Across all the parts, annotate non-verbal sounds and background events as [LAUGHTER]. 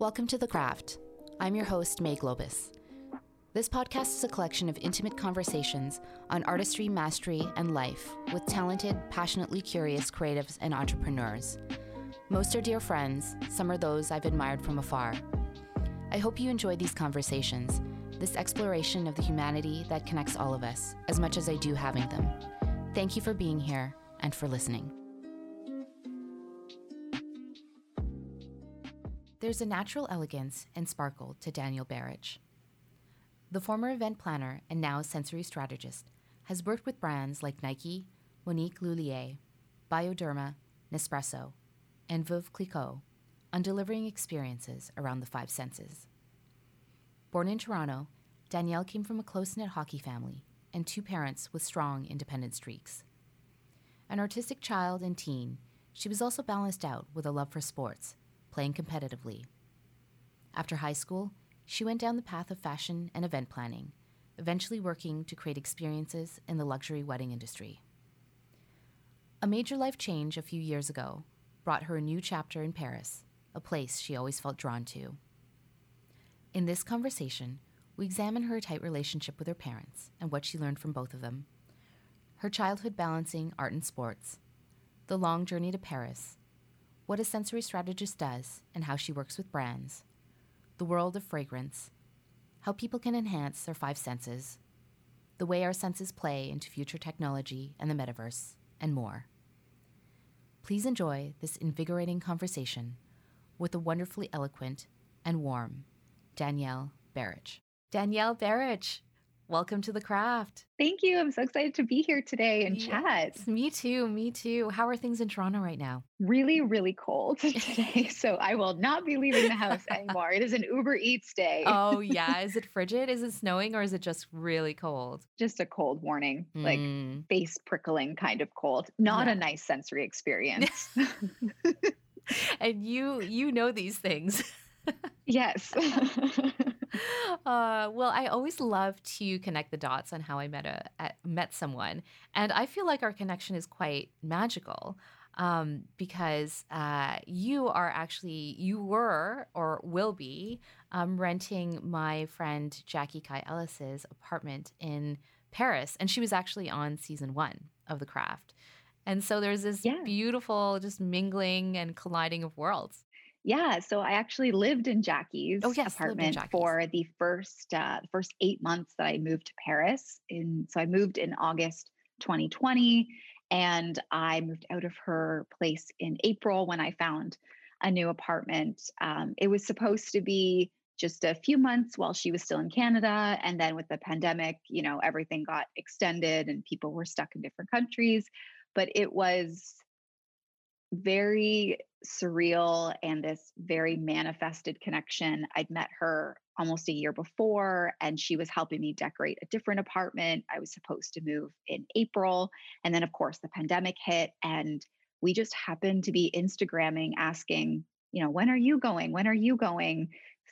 Welcome to The Craft. I'm your host, May Globus. This podcast is a collection of intimate conversations on artistry, mastery, and life with talented, passionately curious creatives and entrepreneurs. Most are dear friends, some are those I've admired from afar. I hope you enjoy these conversations, this exploration of the humanity that connects all of us, as much as I do having them. Thank you for being here and for listening. There's a natural elegance and sparkle to Danielle Barich. The former event planner and now sensory strategist has worked with brands like Nike, Monique Lhuillier, Bioderma, Nespresso, and Veuve Clicquot on delivering experiences around the five senses. Born in Toronto, Danielle came from a close knit hockey family and two parents with strong independent streaks. An artistic child and teen, she was also balanced out with a love for sports, playing competitively. After high school, she went down the path of fashion and event planning, eventually working to create experiences in the luxury wedding industry. A major life change a few years ago brought her a new chapter in Paris, a place she always felt drawn to. In this conversation, we examine her tight relationship with her parents and what she learned from both of them, her childhood balancing art and sports, the long journey to Paris, what a sensory strategist does and how she works with brands, the world of fragrance, how people can enhance their five senses, the way our senses play into future technology and the metaverse, and more. Please enjoy this invigorating conversation with the wonderfully eloquent and warm Danielle Barich. Danielle Barich, welcome to the craft. Thank you. I'm so excited to be here today and yes, chat. Me too. Me too. How are things in Toronto right now? Really, really cold [LAUGHS] today. so I will not be leaving the house anymore. It is an Uber Eats day. oh, yeah. [LAUGHS] Is it frigid? Is it snowing or is it just really cold? Just a cold warning, Mm. like face prickling kind of cold. Not Yeah. a nice sensory [LAUGHS] experience. and you you know these things. yes. [LAUGHS] uh, well, I always love to connect the dots on how I met a at, met someone, and I feel like our connection is quite magical um, because uh, you are actually you were or will be um, renting my friend Jackie Kai Ellis's apartment in Paris, and she was actually on season one of The Craft. And so there's this Yeah. beautiful, just mingling and colliding of worlds. Yeah, so I actually lived in Jackie's Oh, yes, apartment Jackie's. for the first uh, first eight months that I moved to Paris. In so I moved in August 2020, and I moved out of her place in April when I found a new apartment. Um, it was supposed to be just a few months while she was still in Canada, and then with the pandemic, you know, everything got extended and people were stuck in different countries. But it was very surreal and this very manifested connection. I'd met her almost a year before, and she was helping me decorate a different apartment. I was supposed to move in April. And then, of course, the pandemic hit, and we just happened to be Instagramming asking, you know, when are you going? When are you going?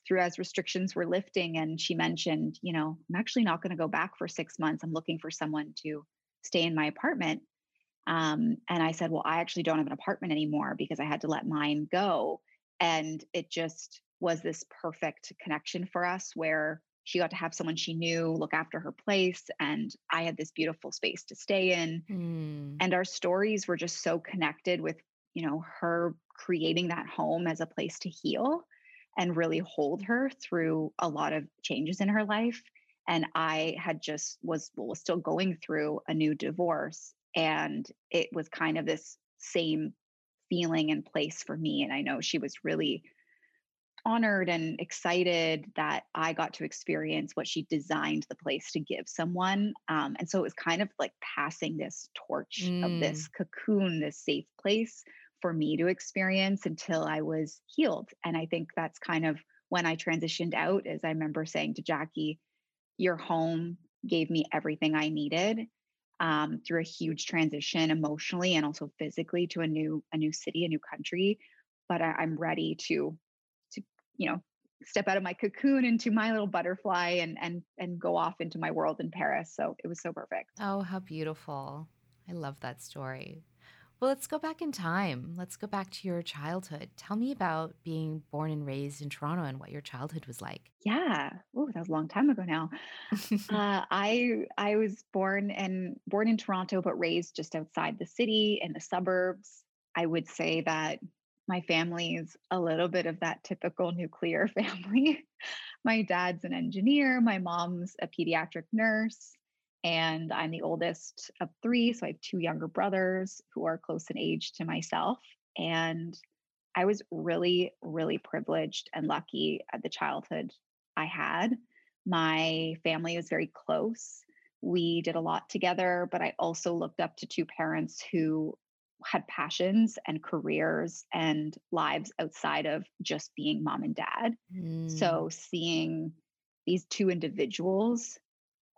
Through as restrictions were lifting. And she mentioned, you know, I'm actually not going to go back for six months. I'm looking for someone to stay in my apartment. Um, and I said, Well, I actually don't have an apartment anymore because I had to let mine go. And it just was this perfect connection for us where she got to have someone she knew look after her place. And I had this beautiful space to stay in. Mm. And our stories were just so connected with, you know, her creating that home as a place to heal and really hold her through a lot of changes in her life. And I had just was was still going through a new divorce. And it was kind of this same feeling and place for me. And I know she was really honored and excited that I got to experience what she designed the place to give someone. Um, and so it was kind of like passing this torch of this cocoon, this safe place for me to experience until I was healed. And I think that's kind of when I transitioned out, as I remember saying to Jackie, your home gave me everything I needed um, through a huge transition emotionally and also physically to a new a new city, a new country. But I, I'm ready to to you know step out of my cocoon into my little butterfly and and and go off into my world in Paris. So it was so perfect. Oh, how beautiful. I love that story. Well, let's go back in time. Let's go back to your childhood. Tell me about being born and raised in Toronto and what your childhood was like. Yeah. Oh, that was a long time ago now. [LAUGHS] Uh, I I was born and born in Toronto, but raised just outside the city in the suburbs. I would say that my family is a little bit of that typical nuclear [LAUGHS] family. my dad's an engineer, my mom's a pediatric nurse, and I'm the oldest of three. So I have two younger brothers who are close in age to myself. And I was really, really privileged and lucky at the childhood I had. My family was very close. We did a lot together, but I also looked up to two parents who had passions and careers and lives outside of just being mom and dad. Mm. So seeing these two individuals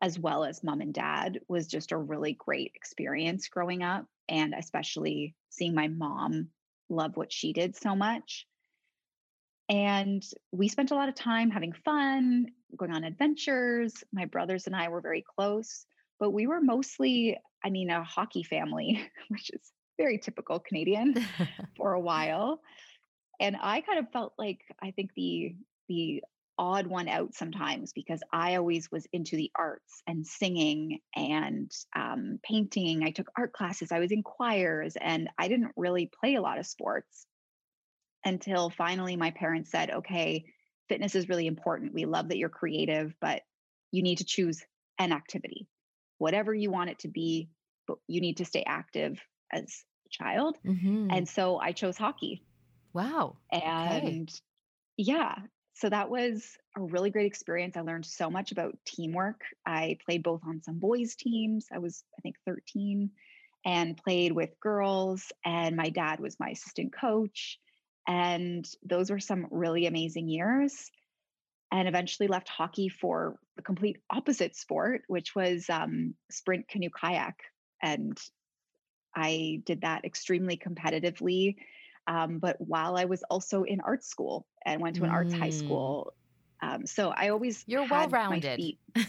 as well as mom and dad was just a really great experience growing up and especially seeing my mom love what she did so much. And we spent a lot of time having fun going on adventures. My brothers and i were very close but we were mostly i mean a hockey family [LAUGHS] which is very typical canadian [LAUGHS] for a while. And i kind of felt like i think the the odd one out sometimes because I always was into the arts and singing and um, painting. I took art classes, I was in choirs, and I didn't really play a lot of sports until finally my parents said, okay, fitness is really important. We love that you're creative, but you need to choose an activity, whatever you want it to be, but you need to stay active as a child. Mm-hmm. And so I chose hockey. Wow. And okay. yeah, so that was a really great experience. I learned so much about teamwork. I played both on some boys' teams. I was, I think, 13 and played with girls, and my dad was my assistant coach. And those were some really amazing years. And eventually left hockey for the complete opposite sport, which was um, sprint canoe kayak. And I did that extremely competitively um, but while I was also in art school and went to an mm. arts high mm. school. Um, so I always you're well rounded. [LAUGHS]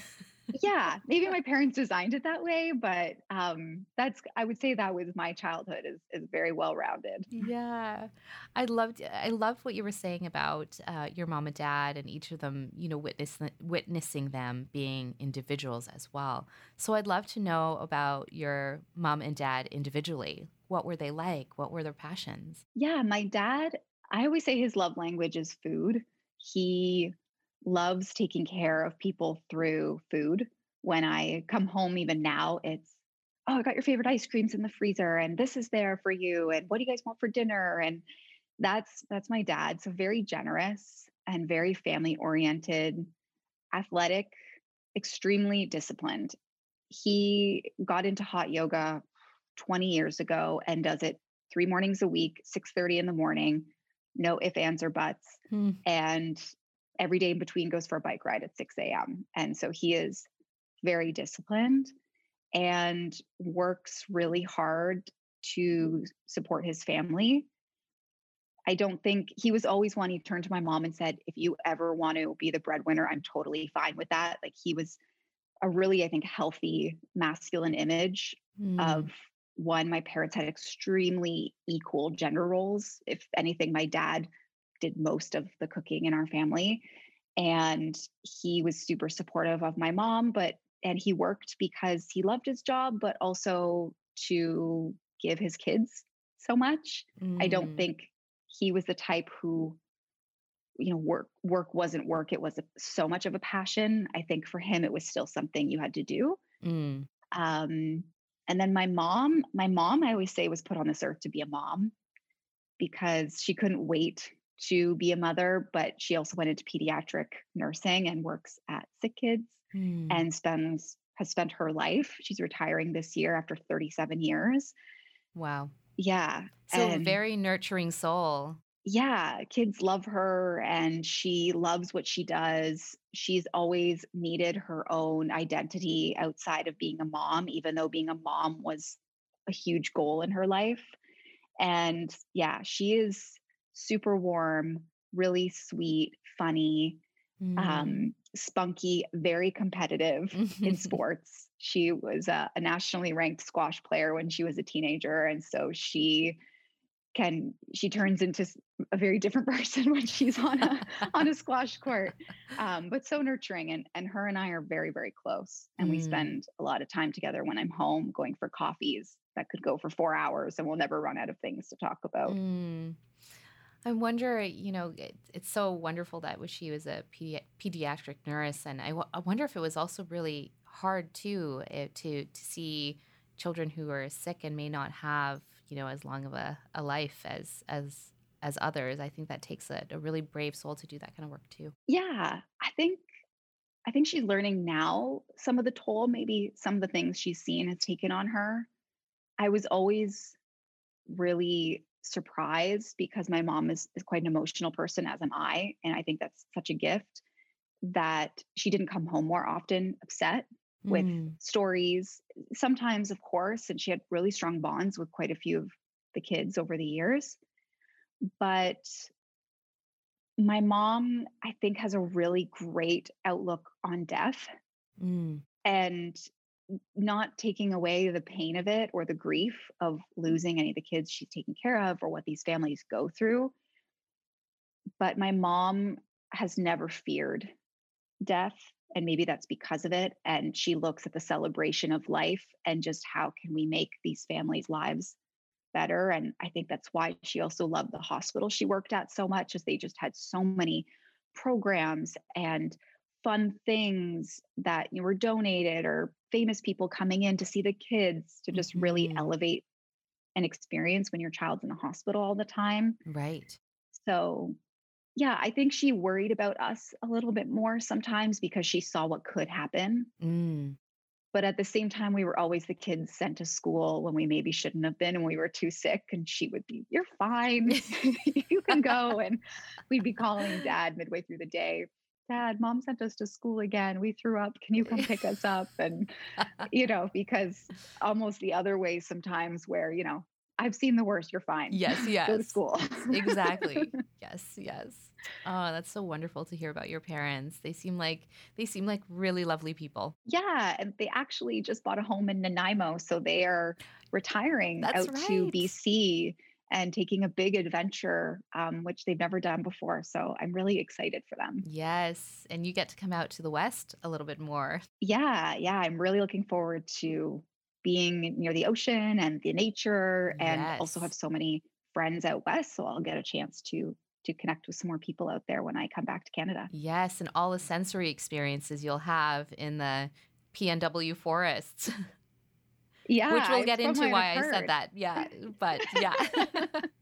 yeah, maybe my parents designed it that way, but um, that's I would say that was my childhood is is very well rounded. Yeah, I loved I love what you were saying about uh, your mom and dad and each of them, you know, witness, witnessing them being individuals as well. So I'd love to know about your mom and dad individually. What were they like? What were their passions? Yeah, my dad. I always say his love language is food. He loves taking care of people through food. When I come home, even now, it's, oh, I got your favorite ice creams in the freezer, and this is there for you. And what do you guys want for dinner? And that's that's my dad. So very generous and very family oriented, athletic, extremely disciplined. He got into hot yoga 20 years ago and does it three mornings a week, 6:30 in the morning, no ifs, ands, or buts. Hmm. And every day in between goes for a bike ride at 6 a.m. And so he is very disciplined and works really hard to support his family. I don't think he was always one. He turned to my mom and said, If you ever want to be the breadwinner, I'm totally fine with that. Like he was a really, I think, healthy masculine image mm. of one. My parents had extremely equal gender roles. If anything, my dad did most of the cooking in our family and he was super supportive of my mom but and he worked because he loved his job but also to give his kids so much mm. i don't mm. think he was the type who you know work work wasn't work it was a, so much of a passion i think for him it was still something you had to do mm. um, and then my mom my mom i always say was put on this earth to be a mom because she couldn't wait to be a mother, but she also went into pediatric nursing and works at Sick Kids mm. and spends has spent her life. She's retiring this year after 37 years. Wow. Yeah. So and, very nurturing soul. Yeah, kids love her and she loves what she does. She's always needed her own identity outside of being a mom, even though being a mom was a huge goal in her life. And yeah, she is super warm, really sweet, funny. mm. um, spunky, very competitive in [LAUGHS] sports. She was a, a nationally ranked squash player when she was a teenager. And so she can she turns into a very different [LAUGHS] person when she's on a on a [LAUGHS] squash court um, but so nurturing and and her and i are very very close and mm. we spend a lot of time together when i'm home going for coffees that could go for four hours and we'll never run out of things to talk about mm. I wonder, you know, it, it's so wonderful that she was a pedi- pediatric nurse, and I, w- I wonder if it was also really hard too it, to to see children who are sick and may not have you know as long of a, a life as as as others i think that takes a, a really brave soul to do that kind of work too. Yeah i think i think she's learning now some of the toll maybe some of the things she's seen has taken on her. I was always really surprised because my mom is, is quite an emotional person as am i and i think that's such a gift that she didn't come home more often upset with mm. stories. Sometimes, of course, and she had really strong bonds with quite a few of the kids over the years. But my mom, I think, has a really great outlook on death mm. and not taking away the pain of it or the grief of losing any of the kids she's taking care of or what these families go through. But my mom has never feared death and maybe that's because of it and she looks at the celebration of life and just how can we make these families lives better and i think that's why she also loved the hospital she worked at so much as they just had so many programs and fun things that you know, were donated or famous people coming in to see the kids to just mm-hmm. really elevate an experience when your child's in the hospital all the time right so yeah, I think she worried about us a little bit more sometimes because she saw what could happen. Mm. But at the same time, we were always the kids sent to school when we maybe shouldn't have been and we were too sick. And she would be, You're fine. [LAUGHS] [LAUGHS] you can go. And we'd be calling dad midway through the day. Dad, mom sent us to school again. We threw up. Can you come pick us up? And, [LAUGHS] you know, because almost the other way sometimes where, you know, I've seen the worst. You're fine. Yes, yes. Go to school. exactly. Yes, yes. Oh, that's so wonderful to hear about your parents. They seem like they seem like really lovely people. Yeah, and they actually just bought a home in Nanaimo, so they are retiring that's out right. to BC and taking a big adventure, um, which they've never done before. So I'm really excited for them. Yes, and you get to come out to the west a little bit more. Yeah, yeah. I'm really looking forward to being near the ocean and the nature and yes. also have so many friends out west so I'll get a chance to to connect with some more people out there when I come back to Canada. Yes, and all the sensory experiences you'll have in the PNW forests. [LAUGHS] Yeah. Which we'll get into why I said that. Yeah. [LAUGHS] But yeah.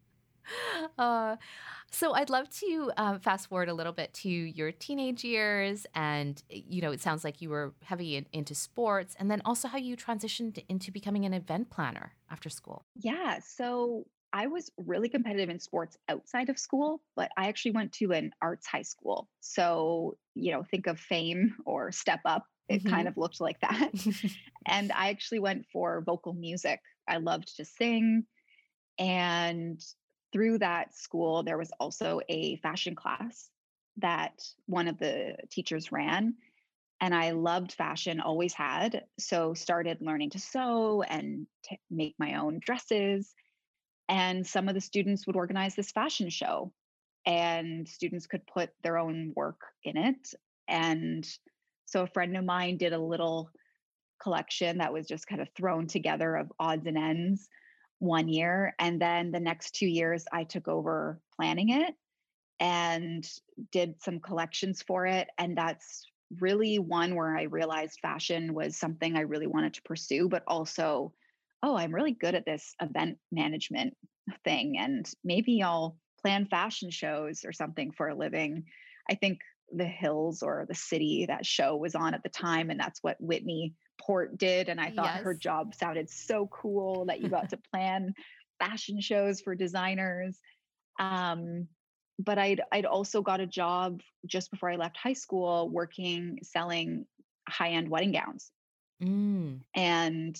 [LAUGHS] uh, so I'd love to um, fast forward a little bit to your teenage years, and you know, it sounds like you were heavy in, into sports, and then also how you transitioned into becoming an event planner after school. Yeah, so I was really competitive in sports outside of school, but I actually went to an arts high school. So you know, think of Fame or Step Up. It mm-hmm. kind of looked like that, [LAUGHS] and I actually went for vocal music. I loved to sing, and through that school, there was also a fashion class that one of the teachers ran. And I loved fashion, always had. So started learning to sew and to make my own dresses. And some of the students would organize this fashion show, and students could put their own work in it. And so a friend of mine did a little collection that was just kind of thrown together of odds and ends one year. And then the next two years, I took over planning it and did some collections for it. And that's really one where I realized fashion was something I really wanted to pursue, but also, oh, I'm really good at this event management thing. And maybe I'll plan fashion shows or something for a living. I think the hills or the city that show was on at the time and that's what whitney port did and i thought yes. her job sounded so cool that you got to plan fashion shows for designers um, but i'd i'd also got a job just before i left high school working selling high-end wedding gowns mm. and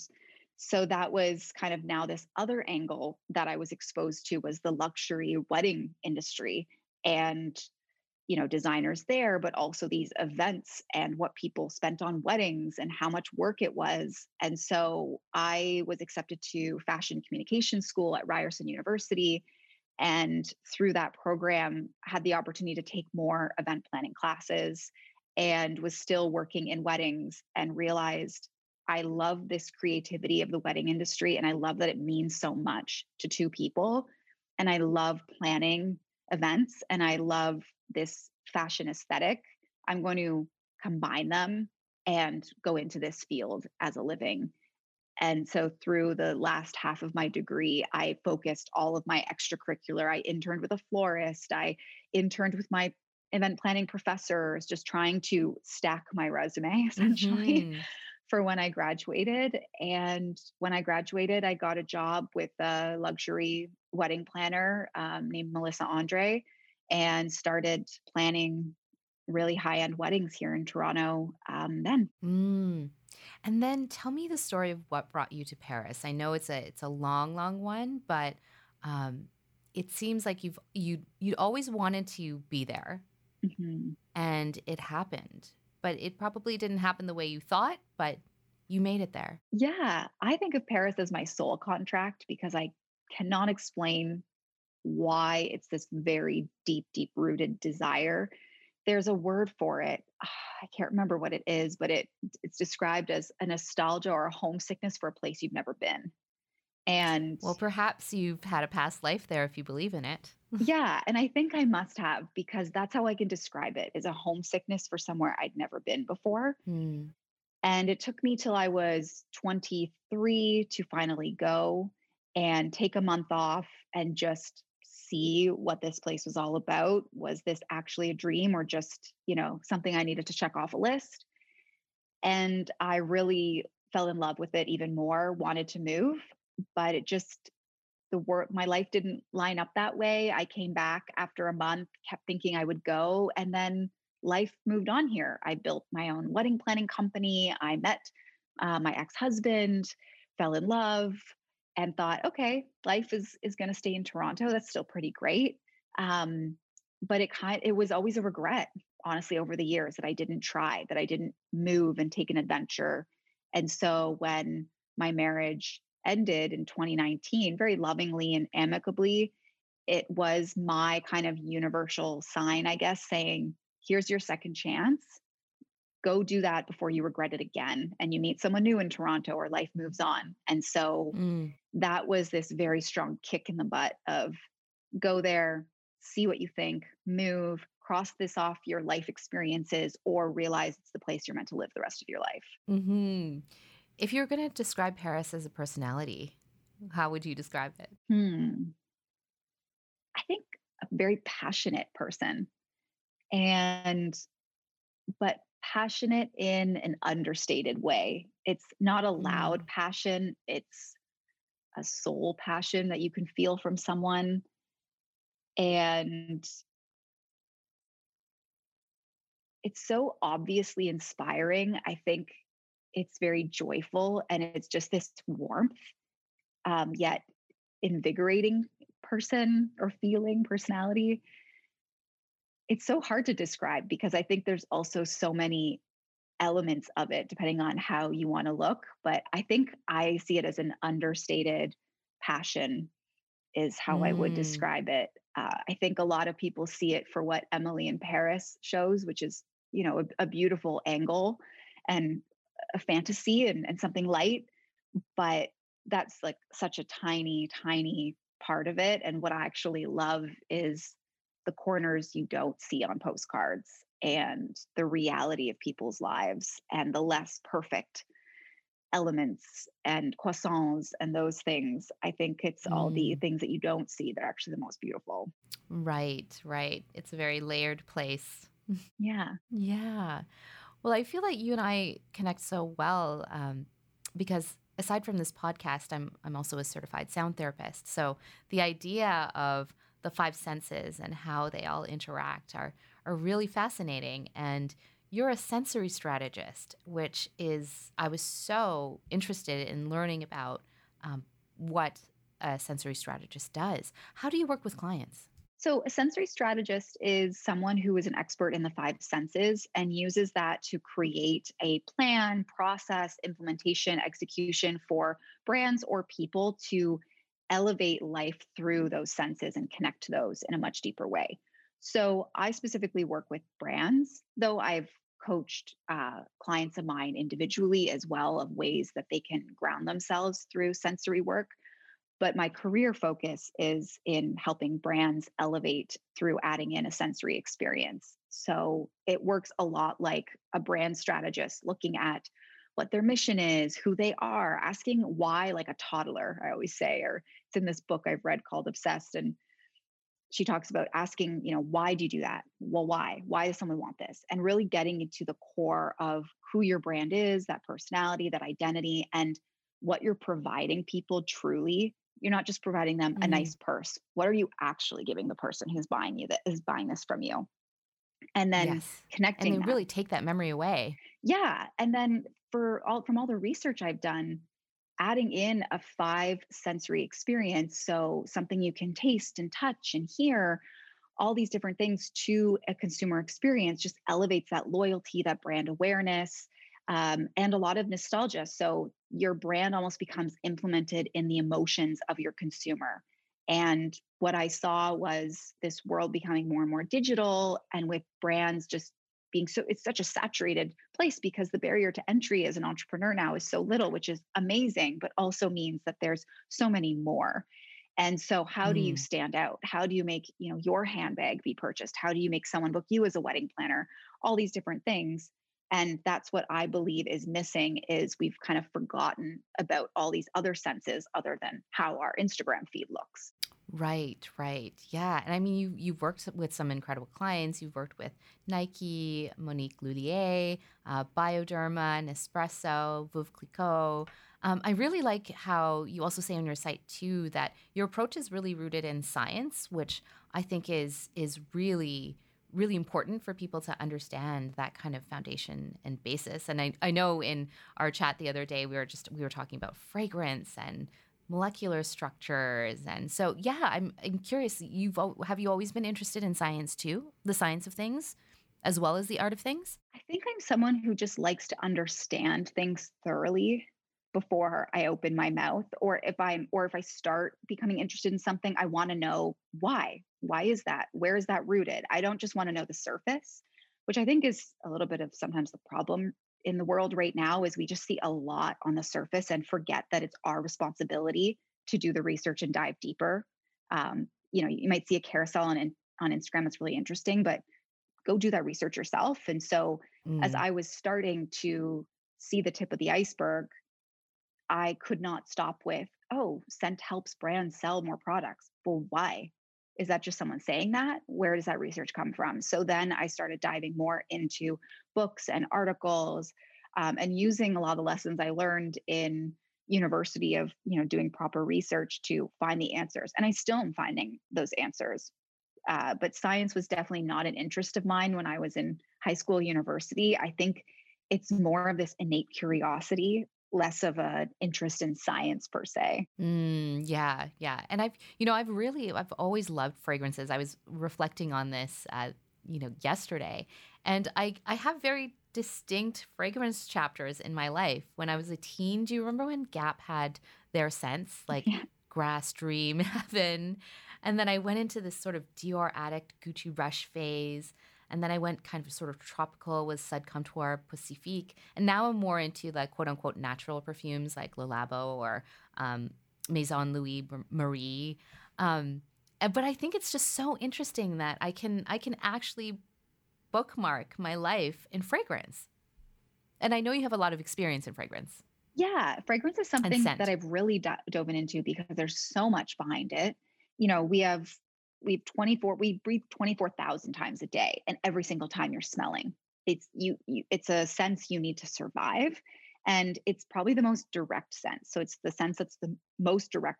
so that was kind of now this other angle that i was exposed to was the luxury wedding industry and you know designers there but also these events and what people spent on weddings and how much work it was. And so i was accepted to fashion communication school at ryerson university and through that program had the opportunity to take more event planning classes and was still working in weddings and realized i love this creativity of the wedding industry and i love that it means so much to two people and i love planning events and i love this fashion aesthetic, I'm going to combine them and go into this field as a living. And so, through the last half of my degree, I focused all of my extracurricular. I interned with a florist, I interned with my event planning professors, just trying to stack my resume [LAUGHS] essentially mm-hmm. For when I graduated. And when I graduated, I got a job with a luxury wedding planner um, named Melissa Andre and started planning really high end weddings here in Toronto um, then. Mm. And then tell me the story of what brought you to Paris. I know it's a it's a long, long one, but um, it seems like you've you you'd always wanted to be there, mm-hmm. and it happened. But it probably didn't happen the way you thought. But you made it there. Yeah, I think of Paris as my soul contract because I cannot explain why it's this very deep, deep rooted desire. There's a word for it. Ah, I can't remember what it is, but it it's described as a nostalgia or a homesickness for a place you've never been. And well, perhaps you've had a past life there if you believe in it. yeah, and I think I must have because that's how I can describe it. is a homesickness for somewhere I'd never been before. Hmm. And it took me till I was 23 to finally go and take a month off and just see what this place was all about. Was this actually a dream or just, you know, something I needed to check off a list? And I really fell in love with it even more, wanted to move, but it just, the work, my life didn't line up that way. I came back after a month, kept thinking I would go, and then life moved on here. I built my own wedding planning company. I met uh, my ex husband, fell in love, and thought, okay, life is is going to stay in Toronto. That's still pretty great. Um, but it kind it was always a regret, honestly, over the years that I didn't try, that I didn't move and take an adventure. And so when my marriage ended in 2019, very lovingly and amicably, it was my kind of universal sign, I guess, saying, here's your second chance go do that before you regret it again and you meet someone new in Toronto or life moves on. And so mm. that was this very strong kick in the butt of go there, see what you think, move, cross this off your life experiences, or realize it's the place you're meant to live the rest of your life. Mm-hmm. If you're going to describe Paris as a personality, how would you describe it? Hmm. I think a very passionate person. And, but passionate in an understated way. It's not a loud mm. passion, it's a soul passion that you can feel from someone. And it's so obviously inspiring. I think it's very joyful and it's just this warmth, um, yet invigorating person or feeling personality it's so hard to describe because I think there's also so many elements of it depending on how you want to look. But I think I see it as an understated passion, is how mm. I would mm. describe it. Uh, I think a lot of people see it for what Emily in Paris shows, which is, you know, a, a beautiful angle and a fantasy and, and something light. But that's like such a tiny, tiny part of it. And what I actually love is the corners you don't see on postcards and the reality of people's lives and the less perfect elements and croissants and those things. I think it's mm. all the mm. things that you don't see that are actually the most beautiful. Right, right. It's a very layered place. [LAUGHS] Yeah. yeah. Well, I feel like you and I connect so well um, because aside from this podcast, I'm I'm also a certified sound therapist. So the idea of the five senses and how they all interact are are really fascinating. And you're a sensory strategist which is i was so interested in learning about um, what a sensory strategist does. How do you work with clients So, a sensory strategist is someone who is an expert in the five senses and uses that to create a plan, process, implementation, execution for brands or people to elevate life through those senses and connect to those in a much deeper way. So, I specifically work with brands, though I've coached uh, clients of mine individually as well of ways that they can ground themselves through sensory work but my career focus is in helping brands elevate through adding in a sensory experience. So it works a lot like a brand strategist looking at what their mission is, who they are, asking why, like a toddler, I always say, or it's in this book I've read called Obsessed. And she talks about asking, you know, why do you do that? Well, why? Why does someone want this? And really getting into the core of who your brand is, that personality, that identity, and what you're providing people truly you're not just providing them mm-hmm. a nice purse. What are you actually giving the person who's buying you that is buying this from you? And then yes. connecting. And they that. really take that memory away. Yeah. And then for all from all the research I've done, adding in a five sensory experience. So something you can taste and touch and hear, all these different things to a consumer experience just elevates that loyalty, that brand awareness, um, and a lot of nostalgia. So your brand almost becomes implemented in the emotions of your consumer. And what I saw was this world becoming more and more digital, and with brands just being so, it's such a saturated place because the barrier to entry as an entrepreneur now is so little, which is amazing, but also means that there's so many more. And so, how mm. do you mm. stand out? How do you make you know your handbag be purchased? How do you make someone book you as a wedding planner? All these different things and that's what i believe is missing is we've kind of forgotten about all these other senses other than how our instagram feed looks. Right right. Yeah and i mean you you've worked with some incredible clients. You've worked with nike monique lhuillier uh, bioderma nespresso veuve clicquot. Um, I really like how you also say on your site too that your approach is really rooted in science, which I think is is really really important for people to understand that kind of foundation and basis. And I, I know in our chat the other day we were just we were talking about fragrance and molecular structures. And so yeah I'm, I'm curious you've have you always been interested in science too? The science of things as well as the art of things? I think i'm someone who just likes to understand things thoroughly before I open my mouth or if I'm or if I start becoming interested in something I want to know why. Why is that? Where is that rooted? I don't just want to know the surface which I think is a little bit of sometimes the problem in the world right now is we just see a lot on the surface and forget that it's our responsibility to do the research and dive deeper. Um, you know you might see a carousel on on Instagram that's really interesting but go do that research yourself. And so mm. as I was starting to see the tip of the iceberg I could not stop with, oh, scent helps brands sell more products. Well, why? Is that just someone saying that? Where does that research come from? So then I started diving more into books and articles um, and using a lot of the lessons I learned in university of you know doing proper research to find the answers and i still am finding those answers uh, but science was definitely not an interest of mine when i was in high school university i think it's more of this innate curiosity less of an interest in science per se. Mm, yeah, yeah. And I've, you know, I've really, I've always loved fragrances. I was reflecting on this, uh, you know, yesterday, and I, I have very distinct fragrance chapters in my life. When I was a teen, do you remember when Gap had their scents [LAUGHS] like yeah. Grass Dream, [LAUGHS] Heaven? And then I went into this sort of Dior addict Gucci Rush phase. And then I went kind of sort of tropical with Suds Comptoir Pacifique. And now I'm more into like quote unquote natural perfumes like Le Labo or um, Maison Louis Marie. Um, but I think it's just so interesting that I can I can actually bookmark my life in fragrance. And I know you have a lot of experience in fragrance. Yeah, fragrance is something that I've really do- dove into because there's so much behind it. You know, we have we have 24 we breathe 24,000 times a day and every single time you're smelling. It's you, you it's a sense you need to survive and it's probably the most direct sense. So it's the sense that's the most direct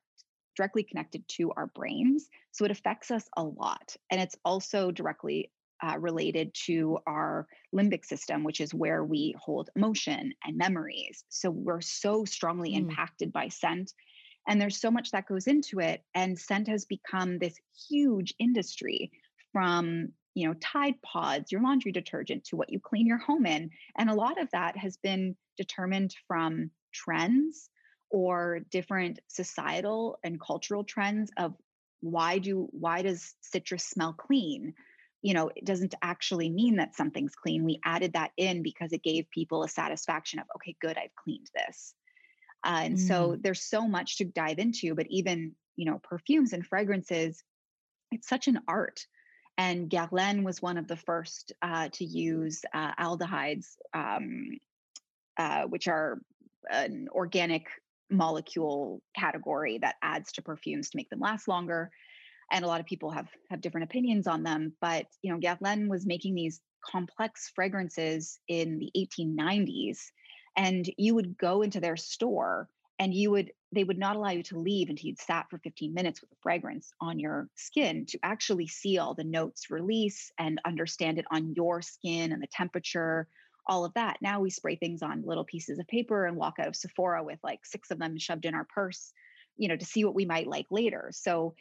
directly connected to our brains. So it affects us a lot and it's also directly uh, related to our limbic system which is where we hold emotion and memories. So we're so strongly mm. impacted by scent And there's so much that goes into it. And scent has become this huge industry from you know tide pods your laundry detergent to what you clean your home in and a lot of that has been determined from trends or different societal and cultural trends of why do why does citrus smell clean you know it doesn't actually mean that something's clean we added that in because it gave people a satisfaction of okay good i've cleaned this uh, and mm. so there's so much to dive into but even you know perfumes and fragrances it's such an art and Guerlain was one of the first uh, to use uh, aldehydes, um, uh, which are an organic molecule category that adds to perfumes to make them last longer. And a lot of people have have different opinions on them. But you know, Guerlain was making these complex fragrances in the 1890s, and you would go into their store and you would they would not allow you to leave until you'd sat for 15 minutes with a fragrance on your skin to actually see all the notes release and understand it on your skin and the temperature all of that. Now we spray things on little pieces of paper and walk out of sephora with like six of them shoved in our purse you know to see what we might like later. So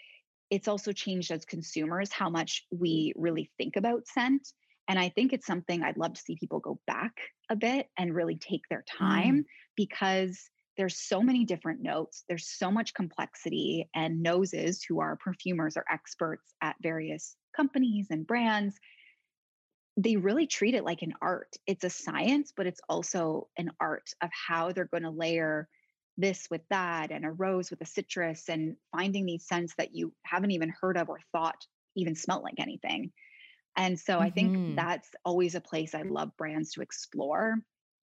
it's also changed as consumers how much we really think about scent and i think it's something i'd love to see people go back a bit and really take their time mm. because there's so many different notes there's so much complexity and noses who are perfumers or experts at various companies and brands. They really treat it like an art. It's a science but it's also an art of how they're going to layer this with that and a rose with a citrus and finding these scents that you haven't even heard of or thought even smelt like anything and so mm-hmm. i think mm-hmm. that's always a place i love brands to explore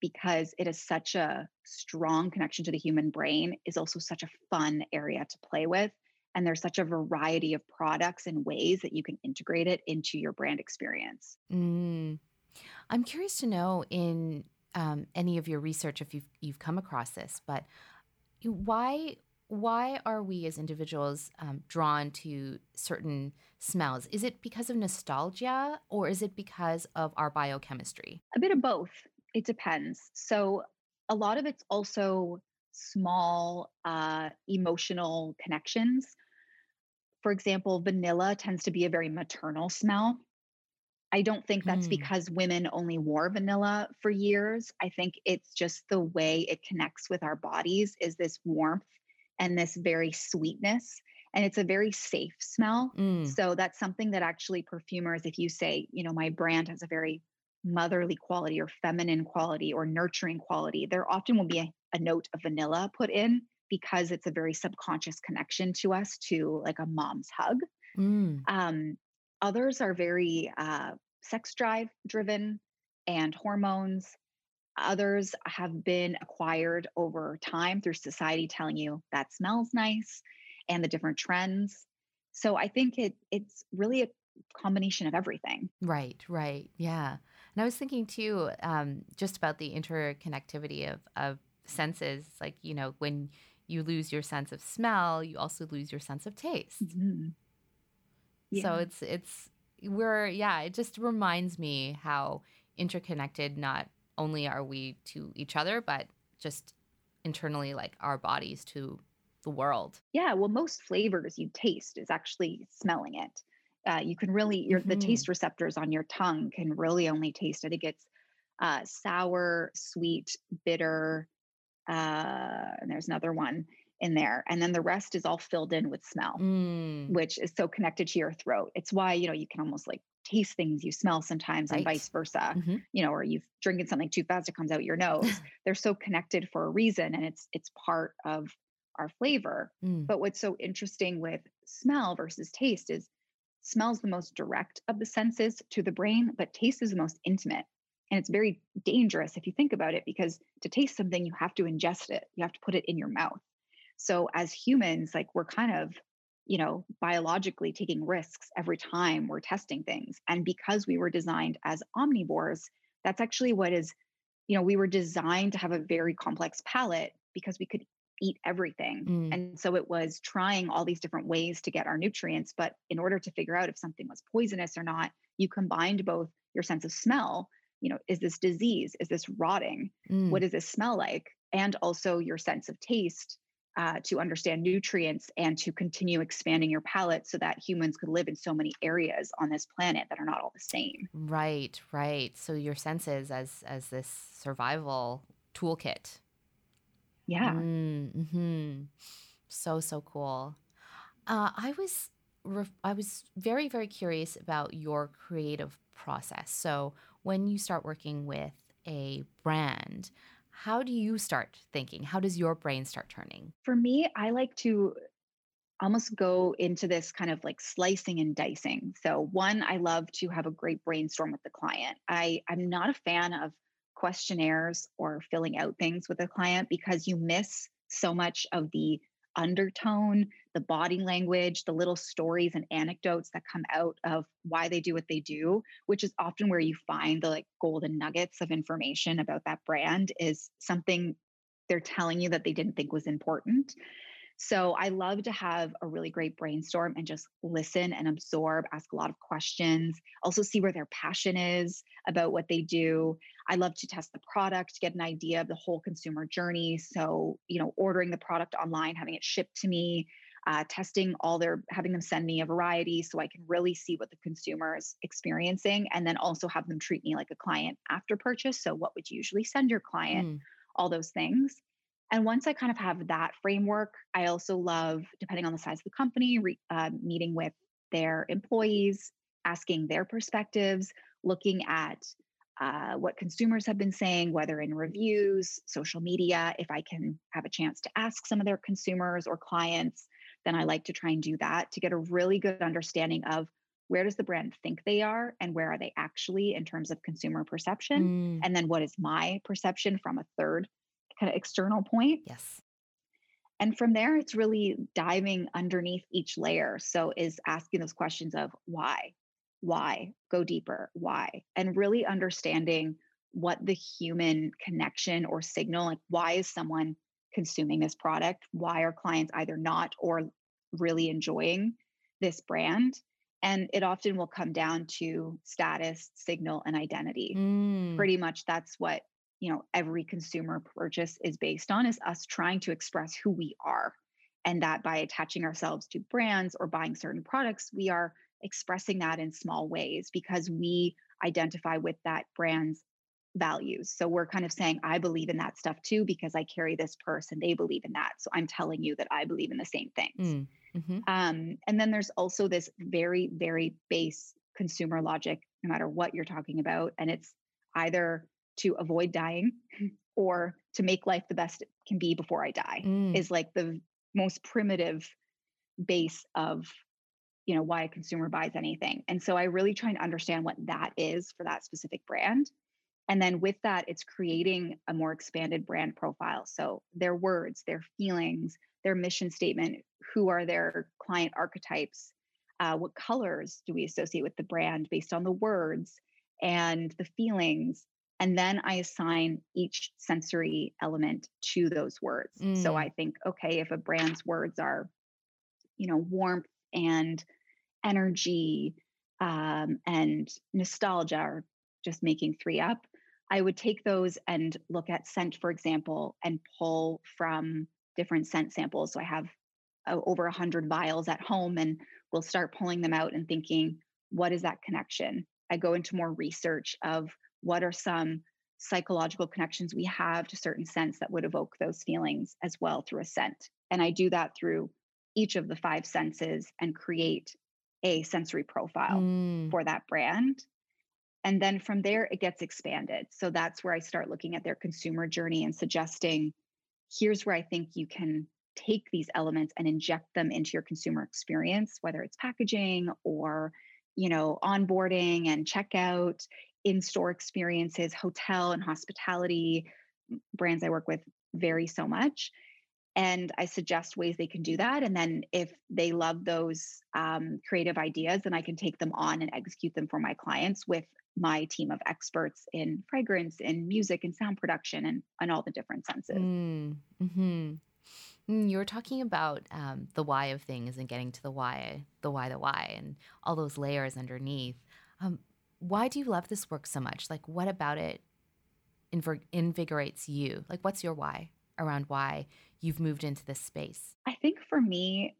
because it is such a strong connection to the human brain is also such a fun area to play with and there's such a variety of products and ways that you can integrate it into your brand experience mm. i'm curious to know in um, any of your research if you've, you've come across this but why why are we as individuals um, drawn to certain smells is it because of nostalgia or is it because of our biochemistry a bit of both it depends. So a lot of it's also small uh, emotional connections. For example, vanilla tends to be a very maternal smell. I don't think that's mm. because women only wore vanilla for years. I think it's just the way it connects with our bodies is this warmth and this very sweetness and it's a very safe smell. Mm. So that's something that actually perfumers if you say, you know, my brand has a very motherly quality or feminine quality or nurturing quality, there often will be a, a, note of vanilla put in because it's a very subconscious connection to us to like a mom's hug. Mm. Um, others are very uh, sex drive driven and hormones. Others have been acquired over time through society telling you that smells nice and the different trends. So I think it it's really a combination of everything. Right, right. Yeah. And I was thinking too, um, just about the interconnectivity of, of senses. Like, you know, when you lose your sense of smell, you also lose your sense of taste. Mm-hmm. Yeah. So it's, it's, we're, yeah, it just reminds me how interconnected not only are we to each other, but just internally, like our bodies to the world. Yeah. Well, most flavors you taste is actually smelling it uh, you can really your mm-hmm. the taste receptors on your tongue can really only taste it. It gets uh, sour, sweet, bitter, uh, and there's another one in there, and then the rest is all filled in with smell, mm. which is so connected to your throat. It's why you know you can almost like taste things you smell sometimes, right. and vice versa. Mm-hmm. You know, or you've drinking something too fast, it comes out your [LAUGHS] nose. They're so connected for a reason, and it's it's part of our flavor. Mm. But what's so interesting with smell versus taste is Smells the most direct of the senses to the brain, but taste is the most intimate. And it's very dangerous if you think about it, because to taste something, you have to ingest it, you have to put it in your mouth. So, as humans, like we're kind of, you know, biologically taking risks every time we're testing things. And because we were designed as omnivores, that's actually what is, you know, we were designed to have a very complex palate because we could eat everything. Mm. And so it was trying all these different ways to get our nutrients. But in order to figure out if something was poisonous or not, you combined both your sense of smell, you know, is this disease? Is this rotting? Mm. What does this smell like? And also your sense of taste uh, to understand nutrients and to continue expanding your palate so that humans could live in so many areas on this planet that are not all the same. Right, right. So your senses as as this survival toolkit. Yeah. Mm-hmm. So so cool. Uh, I was ref- I was very very curious about your creative process. So when you start working with a brand, how do you start thinking? How does your brain start turning? For me, I like to almost go into this kind of like slicing and dicing. So one, I love to have a great brainstorm with the client. I I'm not a fan of questionnaires or filling out things with a client because you miss so much of the undertone, the body language, the little stories and anecdotes that come out of why they do what they do, which is often where you find the like golden nuggets of information about that brand is something they're telling you that they didn't think was important. So I love to have a really great brainstorm and just listen and absorb, ask a lot of questions, also see where their passion is about what they do. I love to test the product, get an idea of the whole consumer journey. So, you know, ordering the product online, having it shipped to me, uh, testing all their, having them send me a variety so I can really see what the consumer is experiencing, and then also have them treat me like a client after purchase. So, what would you usually send your client? Mm. All those things. And once I kind of have that framework, I also love, depending on the size of the company, re, uh, meeting with their employees, asking their perspectives, looking at uh, what consumers have been saying, whether in reviews, social media. If I can have a chance to ask some of their consumers or clients, then I like to try and do that to get a really good understanding of where does the brand think they are and where are they actually in terms of consumer perception? Mm. And then what is my perception from a third kind of external point. Yes. And from there, it's really diving underneath each layer. So, is asking those questions of why, why, go deeper, why, and really understanding what the human connection or signal, like why is someone consuming this product? Why are clients either not or really enjoying this brand? And it often will come down to status, signal, and identity. Mm. Pretty much that's what you know every consumer purchase is based on is us trying to express who we are. And that by attaching ourselves to brands or buying certain products we are expressing that in small ways because we identify with that brand's values. So we're kind of saying i believe in that stuff too because i carry this purse and they believe in that. So i'm telling you that i believe in the same things. Mm. hmm um, and then there's also this very very base consumer logic no matter what you're talking about and it's either to avoid dying or to make life the best it can be before I die Mm. is like the most primitive base of you know why a consumer buys anything. And so I really try and understand what that is for that specific brand. And then with that, it's creating a more expanded brand profile. So their words, their feelings, their mission statement, who are their client archetypes, uh, what colors do we associate with the brand based on the words and the feelings and then I assign each sensory element to those words. So Mm. I think, okay, if a brand's words are, you know, warmth and energy um, and nostalgia, or just making three up, I would take those and look at scent, for example, and pull from different scent samples. So I have uh, over a hundred vials at home, and we'll start pulling them out and thinking, what is that connection? I go into more research of what are some psychological connections we have to certain scents that would evoke those feelings as well through a scent. And I do that through each of the five senses and create a sensory profile Mm. for that brand. And then from there, it gets expanded. So that's where I start looking at their consumer journey and suggesting here's where I think you can take these elements and inject them into your consumer experience, whether it's packaging or you know onboarding and checkout in-store experiences hotel and hospitality brands i work with vary so much and i suggest ways they can do that and then if they love those um, creative ideas then i can take them on and execute them for my clients with my team of experts in fragrance and music and sound production and, and all the different senses Mm. hmm Mm, you were talking about um, the why of things and getting to the why, the why, the why, and all those layers underneath. Um, why do you love this work so much? Like, what about it inv- invigorates you? Like, what's your why? around why you've moved into this space? I think for me,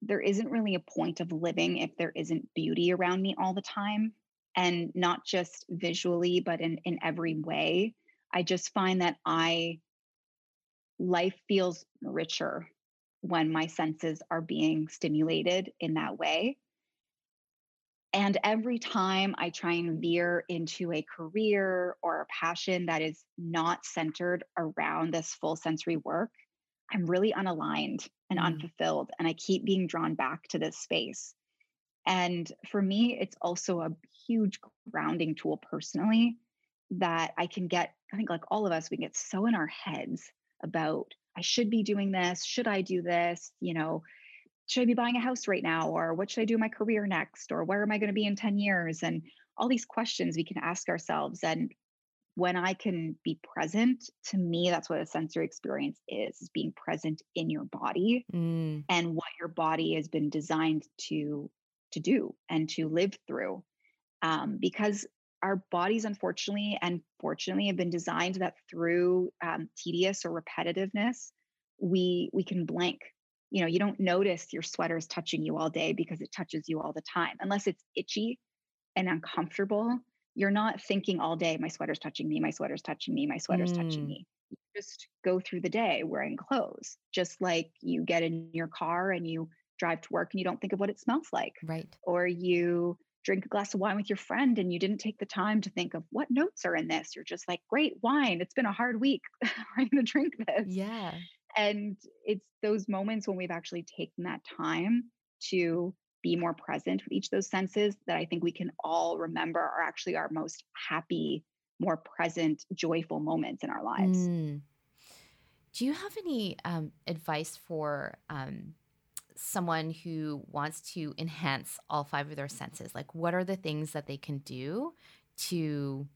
there isn't really a point of living if there isn't beauty around me all the time. And not just visually, but in, in every way. I just find that I life feels richer when my senses are being stimulated in that way. And every time I try and veer into a career or a passion that is not centered around this full sensory work, I'm really unaligned and mm. unfulfilled. And I keep being drawn back to this space. And for me, it's also a huge grounding tool personally that I can get. I think, like all of us, we get so in our heads about, I should be doing this. Should I do this? You know, should I be buying a house right now? Or what should I do in my career next? Or where am I going to be in 10 years? And all these questions we can ask ourselves. And when I can be present, to me, that's what a sensory experience is, is being present in your body mm. and what your body has been designed to to do and to live through. Um, because our bodies, unfortunately and fortunately, have been designed that through um, tedious or repetitiveness, we we can blank. You know, you don't notice your sweater's touching you all day because it touches you all the time, unless it's itchy and uncomfortable you're not thinking all day, my sweater's touching me, my sweater's touching me, my sweater's mm. touching me. You just go through the day wearing clothes, just like you get in your car and you drive to work and you don't think of what it smells like. Right. Or you drink a glass of wine with your friend and you didn't take the time to think of what notes are in this. You're just like, great wine. It's been a hard week. [LAUGHS] I'm going to drink this. Yeah. And it's those moments when we've actually taken that time to be more present with each of those senses that I think we can all remember are actually our most happy, more present, joyful moments in our lives. Mm. Do you have any um, advice for um, someone who wants to enhance all five of their senses? Like, what are the things that they can do to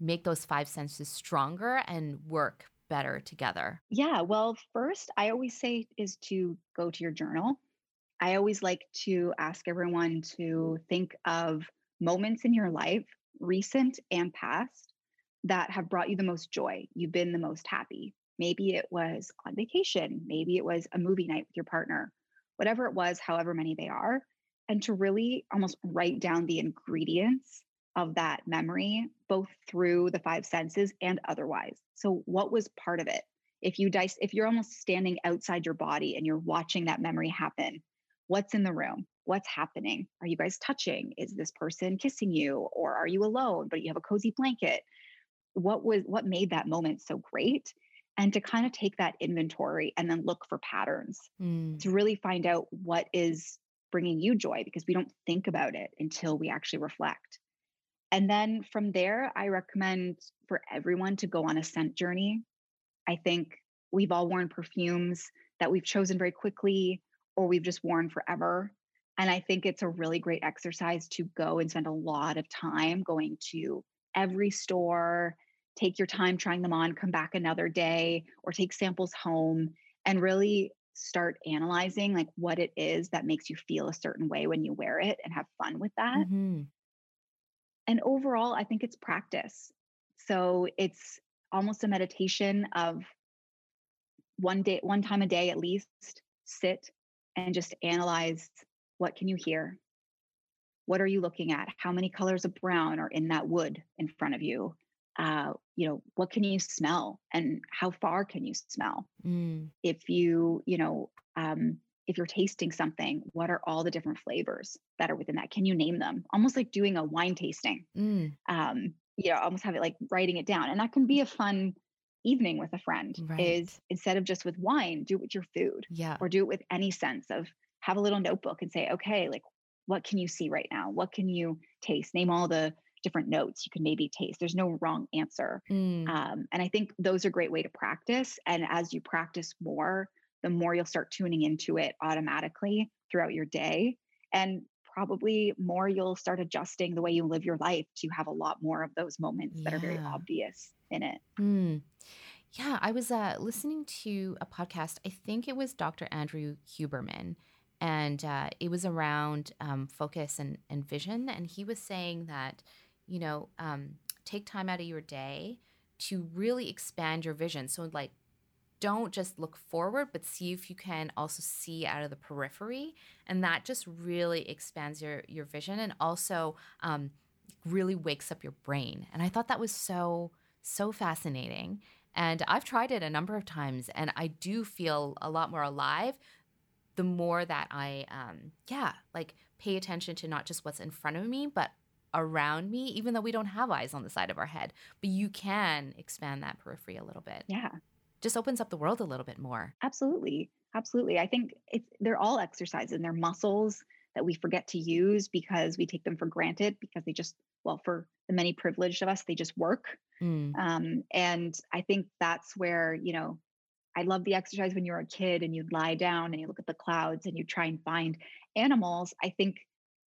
make those five senses stronger and work better together? Yeah, well, first, I always say is to go to your journal I always like to ask everyone to think of moments in your life, recent and past, that have brought you the most joy. You've been the most happy. Maybe it was on vacation, maybe it was a movie night with your partner, whatever it was, however many they are, and to really almost write down the ingredients of that memory, both through the five senses and otherwise. So, what was part of it? If you dice, if you're almost standing outside your body and you're watching that memory happen, what's in the room? What's happening? Are you guys touching? Is this person kissing you? Or are you alone but you have a cozy blanket? What was what made that moment so great? And to kind of take that inventory and then look for patterns mm. to really find out what is bringing you joy because we don't think about it until we actually reflect and then from there i recommend for everyone to go on a scent journey i think we've all worn perfumes that we've chosen very quickly or we've just worn forever. And I think it's a really great exercise to go and spend a lot of time going to every store, take your time trying them on, come back another day, or take samples home and really start analyzing like what it is that makes you feel a certain way when you wear it and have fun with that. Mm-hmm. And overall, I think it's practice. So it's almost a meditation of one day, one time a day at least, sit, and just analyze what can you hear? What are you looking at? How many colors of brown are in that wood in front of you? Uh, you know, what can you smell and how far can you smell? Mm. If you, you know, um, if you're tasting something, what are all the different flavors that are within that? Can you name them? Almost like doing a wine tasting. Mm. Um, you know, almost have it like writing it down. And that can be a fun evening with a friend right. is instead of just with wine, do it with your food. Yeah. Or do it with any sense of have a little notebook and say, okay, like what can you see right now? What can you taste? Name all the different notes you can maybe taste. There's no wrong answer. Mm. Um, and I think those are a great way to practice. And as you practice more, the more you'll start tuning into it automatically throughout your day. And probably more you'll start adjusting the way you live your life to have a lot more of those moments yeah. that are very obvious in it. Mm. Yeah, I was uh, listening to a podcast. I think it was Dr. Andrew Huberman, and uh, it was around um, focus and, and vision. And he was saying that, you know, um, take time out of your day to really expand your vision. So, like, don't just look forward, but see if you can also see out of the periphery, and that just really expands your your vision and also um, really wakes up your brain. And I thought that was so so fascinating. And I've tried it a number of times, and I do feel a lot more alive the more that I, um, yeah, like pay attention to not just what's in front of me, but around me, even though we don't have eyes on the side of our head. But you can expand that periphery a little bit. Yeah. Just opens up the world a little bit more. Absolutely. Absolutely. I think it's they're all exercises and they're muscles that we forget to use because we take them for granted because they just well for the many privileged of us they just work mm. um, and i think that's where you know i love the exercise when you're a kid and you'd lie down and you look at the clouds and you try and find animals i think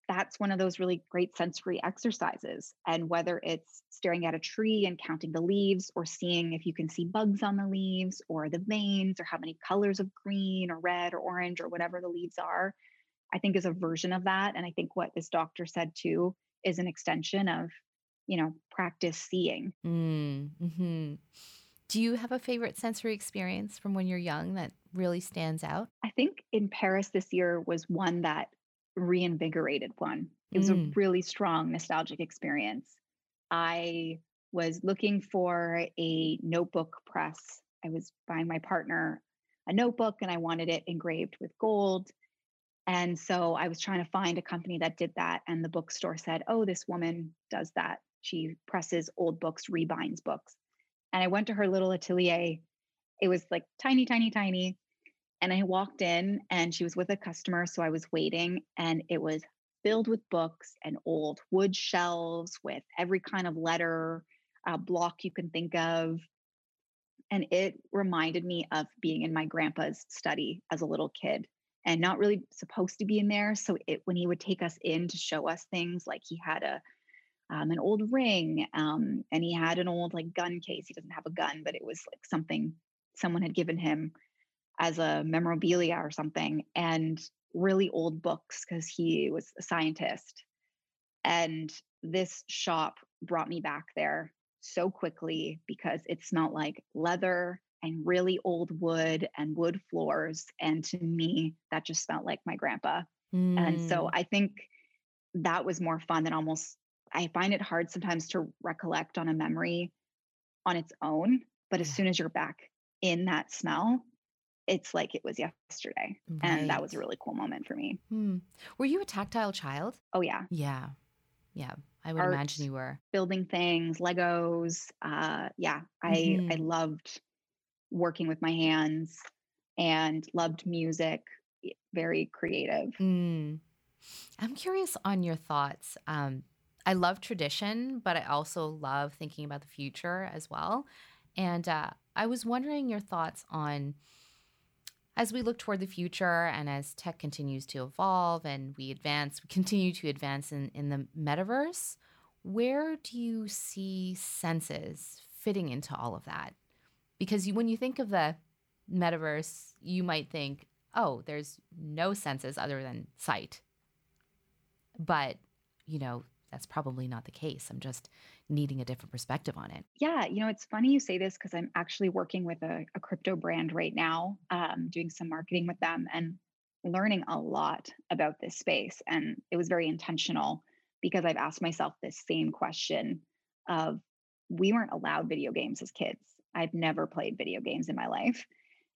that's one of those really great sensory exercises and whether it's staring at a tree and counting the leaves or seeing if you can see bugs on the leaves or the veins or how many colors of green or red or orange or whatever the leaves are I think is a version of that. And I think what this doctor said too is an extension of, you know, practice seeing. Mm, hmm Do you have a favorite sensory experience from when you're young that really stands out? I think in Paris this year was one that reinvigorated one. It was mm. a really strong nostalgic experience. I was looking for a notebook press. I was buying my partner a notebook and I wanted it engraved with gold. And so I was trying to find a company that did that. And the bookstore said, oh, this woman does that. She presses old books, rebinds books. And I went to her little atelier. It was like tiny, tiny, tiny. And I walked in and she was with a customer. So I was waiting and it was filled with books and old wood shelves with every kind of letter uh, block you can think of. And it reminded me of being in my grandpa's study as a little kid and not really supposed to be in there. So it, when he would take us in to show us things, like he had a um, an old ring um, and he had an old like gun case. He doesn't have a gun, but it was like something someone had given him as a memorabilia or something, and really old books because he was a scientist. And this shop brought me back there so quickly because it smelled like leather and really old wood and wood floors. And to me, that just smelled like my grandpa. Mm. And so mm. I think that was more fun than almost, I find it hard sometimes to recollect on a memory on its own. But as soon as you're back in that smell, it's like it was yesterday. Right. And that was a really cool moment for me. Hmm. Were you a tactile child? Oh, yeah. Yeah. Yeah. I would Art, imagine you were. Building things, Legos. Uh, yeah. I, mm-hmm. I loved working with my hands and loved music, very creative. Mm. I'm curious on your thoughts. Um, I love tradition, but I also love thinking about the future as well. And uh, I was wondering your thoughts on as we look toward the future and as tech continues to evolve and we advance, we [LAUGHS] continue to advance in, in the metaverse, where do you see senses fitting into all of that? because you, when you think of the metaverse, you might think, oh, there's no senses other than sight. But, you know, that's probably not the case. I'm just needing a different perspective on it. Yeah, you know, it's funny you say this because I'm actually working with a, a crypto brand right now, um, doing some marketing with them and learning a lot about this space. And it was very intentional because I've asked myself this same question of we weren't allowed video games as kids. I've never played video games in my life.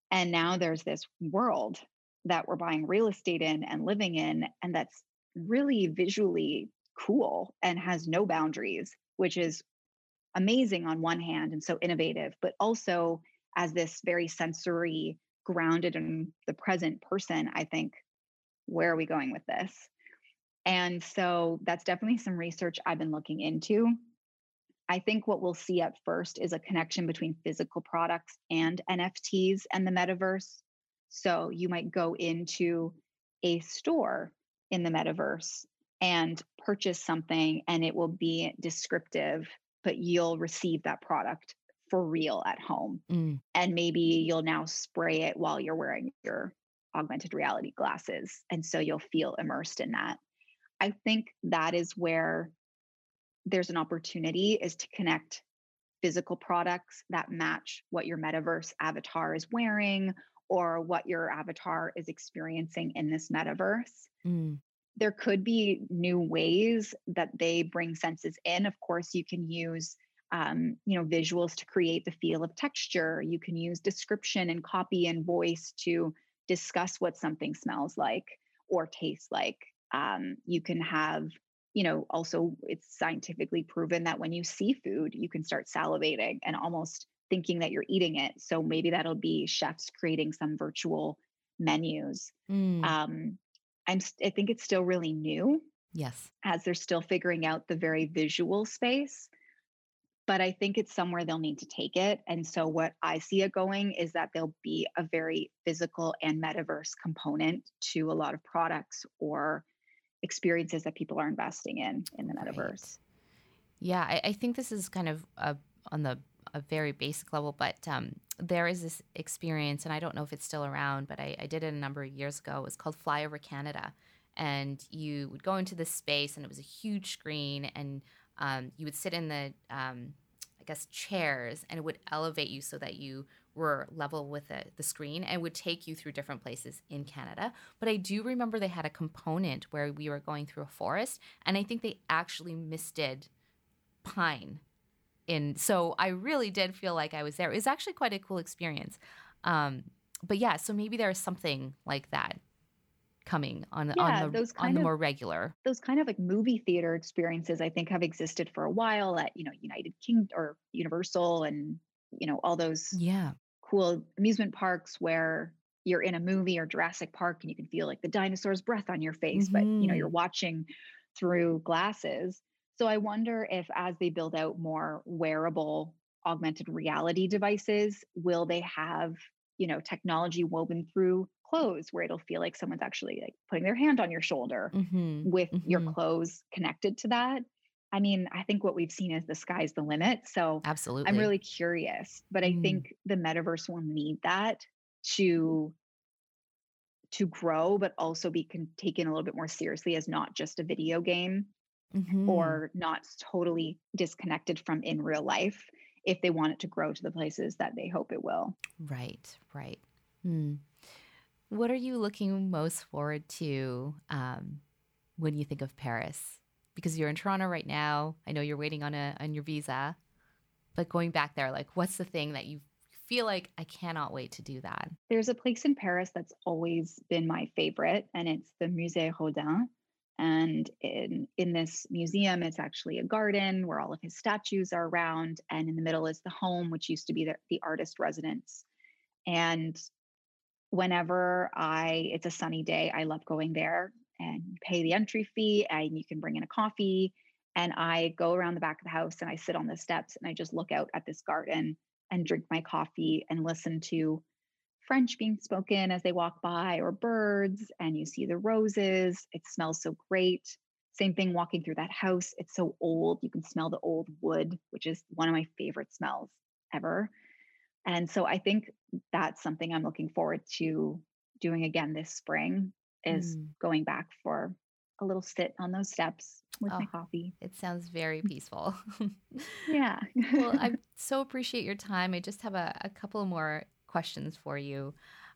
And now there's this world that we're buying real estate in and living in, and that's really visually cool and has no boundaries, which is amazing on one hand and so innovative, but also as this very sensory, grounded in the present person, I think, where are we going with this? And so that's definitely some research I've been looking into. I think what we'll see at first is a connection between physical products and NFTs and the metaverse. So you might go into a store in the metaverse and purchase something, and it will be descriptive, but you'll receive that product for real at home. Mm. And maybe you'll now spray it while you're wearing your augmented reality glasses. And so you'll feel immersed in that. I think that is where there's an opportunity is to connect physical products that match what your metaverse avatar is wearing or what your avatar is experiencing in this metaverse. Mm. There could be new ways that they bring senses in. Of course, you can use um, you know visuals to create the feel of texture. You can use description and copy and voice to discuss what something smells like or tastes like. Um, you can have you know also it's scientifically proven that when you see food you can start salivating and almost thinking that you're eating it. So maybe that'll be chefs creating some virtual menus. Mm. Um, I'm I think it's still really new. Yes. As they're still figuring out the very visual space. But I think it's somewhere they'll need to take it. And so what I see it going is that there'll be a very physical and metaverse component to a lot of products or experiences that people are investing in in the metaverse. Right. Yeah, I, I, think this is kind of uh, on the a very basic level, but um, there is this experience, and I don't know if it's still around, but I, I did it a number of years ago. It was called Fly Over Canada. And you would go into this space, and it was a huge screen, and um, you would sit in the, um, I guess, chairs, and it would elevate you so that you were level with the, the screen and would take you through different places in Canada. But I do remember they had a component where we were going through a forest, and I think they actually misted pine in so I really did feel like I was there. It was actually quite a cool experience. Um, but yeah, so maybe there's something like that coming on yeah, on the those on the of, more regular. Those kind of like movie theater experiences I think have existed for a while at, you know, United Kingdom or Universal and you know all those yeah cool amusement parks where you're in a movie or Jurassic Park and you can feel like the dinosaur's breath on your face, mm-hmm. but you know, you're mm-hmm. watching through glasses. So I wonder if as they build out more wearable augmented reality devices, will they have, you know, technology woven through clothes where it'll feel like someone's actually like putting their hand on your shoulder mm-hmm. with mm-hmm. your clothes connected to that. I mean, I think what we've seen is the sky's the limit. So absolutely, I'm really curious, but I mm. think the metaverse will need that to to grow, but also be con- taken a little bit more seriously as not just a video game mm-hmm. or not totally disconnected from in real life if they want it to grow to the places that they hope it will. Right, right. Hmm. What are you looking most forward to um, when you think of Paris? Because you're in Toronto right now. I know you're waiting on a on your visa, but going back there, like, what's the thing that you feel like I cannot wait to do that? There's a place in Paris that's always been my favorite, and it's the Musée Rodin. And in, in this museum, it's actually a garden where all of his statues are around. And in the middle is the home, which used to be the, the artist residence. And whenever I, it's a sunny day, I love going there and pay the entry fee and you can bring in a coffee. And I go around the back of the house and I sit on the steps and I just look out at this garden and drink my coffee and listen to French being spoken as they walk by or birds, and you see the roses. It smells so great. Same thing walking through that house. It's so old. You can smell the old wood, which is one of my favorite smells ever. And so I think that's something I'm looking forward to doing again this spring is mm. going back for a little sit on those steps with oh, my coffee. It sounds very [LAUGHS] peaceful. [LAUGHS] yeah. well, I [LAUGHS] so appreciate your time. I just have a, a couple more questions for you.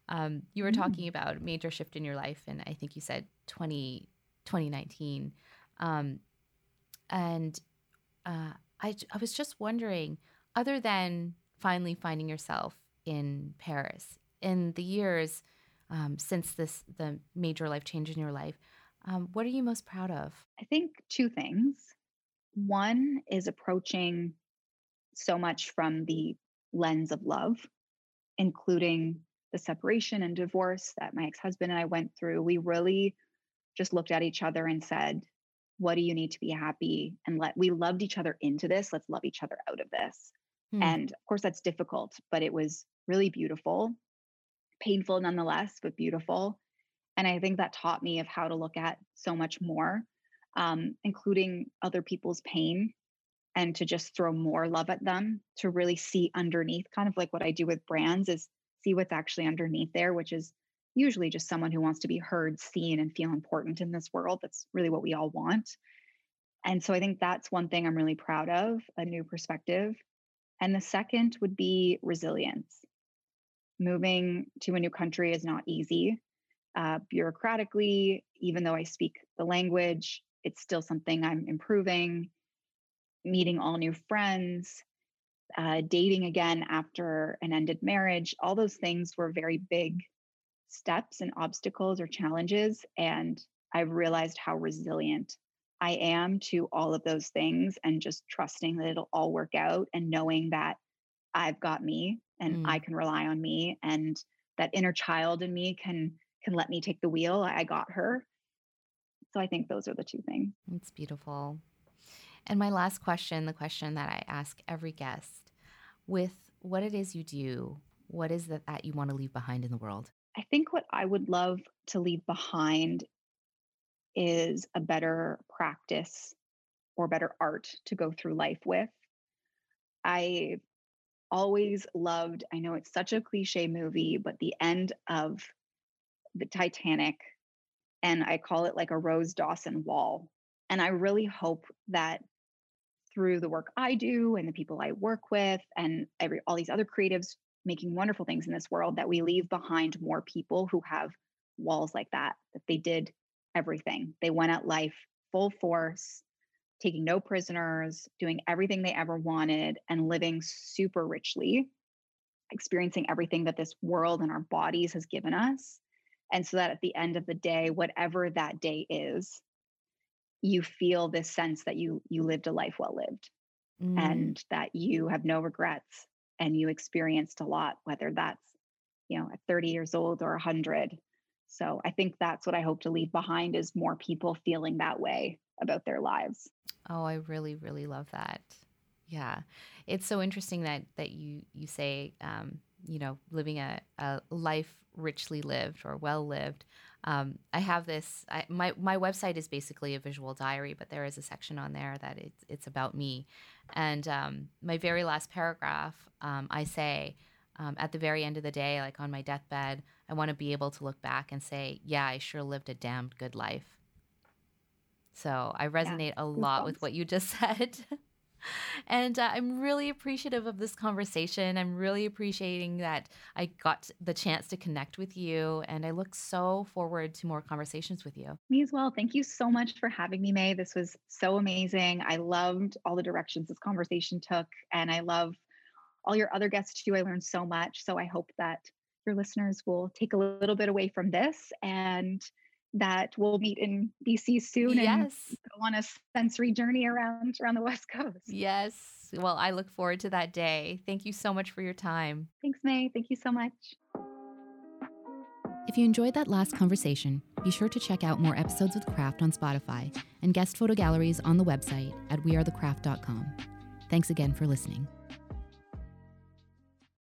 Um, you were mm. talking about major shift in your life, and I think you said 20, 2019. Um, and uh, I, I was just wondering, other than finally finding yourself in Paris, in the years um, since this the major life change in your life, um, what are you most proud of? I think two things. One is approaching so much from the lens of love including the separation and divorce that my ex husband and I went through, we really just looked at each other and said, What do you need to be happy? And let we loved each other into this. Let's love each other out of this. Hmm. And of course, that's difficult, but it was really beautiful, painful nonetheless, but beautiful. And I think that taught me of how to look at so much more, um, including other people's pain and to just throw more love at them to really see underneath kind of like what i do with brands is see what's actually underneath there which is usually just someone who wants to be heard seen and feel important in this world that's really what we all want and so i think that's one thing i'm really proud of a new perspective And the second would be resilience. Moving to a new country is not easy. Uh, bureaucratically, even though I speak the language, it's still something I'm improving. Meeting all new friends, uh, dating again after an ended marriage, all those things were very big steps and obstacles or challenges. And I've realized how resilient I am to all of those things and just trusting that it'll all work out and knowing that I've got me and mm. I can rely on me and that inner child in me can can let me take the wheel. I got her. So I think those are the two things. It's beautiful. And my last question, the question that I ask every guest, with what it is you do, what is it that you want to leave behind in the world? I think what I would love to leave behind is a better practice or better art to go through life with. I always loved, I know it's such a cliche movie, but the end of the Titanic, and I call it like a Rose Dawson wall. And I really hope that through the work I do and the people I work with and every all these other creatives making wonderful things in this world that we leave behind more people who have walls like that that they did everything. They went at life full force, taking no prisoners, doing everything they ever wanted, and living super richly, experiencing everything that this world and our bodies has given us. And so that at the end of the day, whatever that day is, you feel this sense that you you lived a life well lived mm. and that you have no regrets and you experienced a lot whether that's you know at 30 years old or 100 so I think that's what I hope to leave behind is more people feeling that way about their lives. Oh, I really, really love that. Yeah, it's so interesting that that you you say um, you know living a, a life richly lived or well lived. Um, I have this. I, my my website is basically a visual diary, but there is a section on there that it's it's about me, and um, my very last paragraph, um, I say um, at the very end of the day, like on my deathbed, I want to be able to look back and say, yeah, I sure lived a damned good life. So I resonate yeah, a lot with what you just [LAUGHS] said. [LAUGHS] and uh, I'm really appreciative of this conversation. I'm really appreciating that I got the chance to connect with you. And I look so forward to more conversations with you. Me as well. Thank you so much for having me, May. This was so amazing. I loved all the directions this conversation took. And I love all your other guests too. I learned so much. So I hope that your listeners will take a little bit away from this and that we'll meet in BC soon yes. and go on a sensory journey around around the [LAUGHS] West Coast. Yes. Well, I look forward to that day. Thank you so much for your time. Thanks, May. Thank you so much. If you enjoyed that last conversation, be sure to check out more episodes of The Craft on Spotify and guest photo galleries on the website at wearethecraft.com. Thanks again for listening.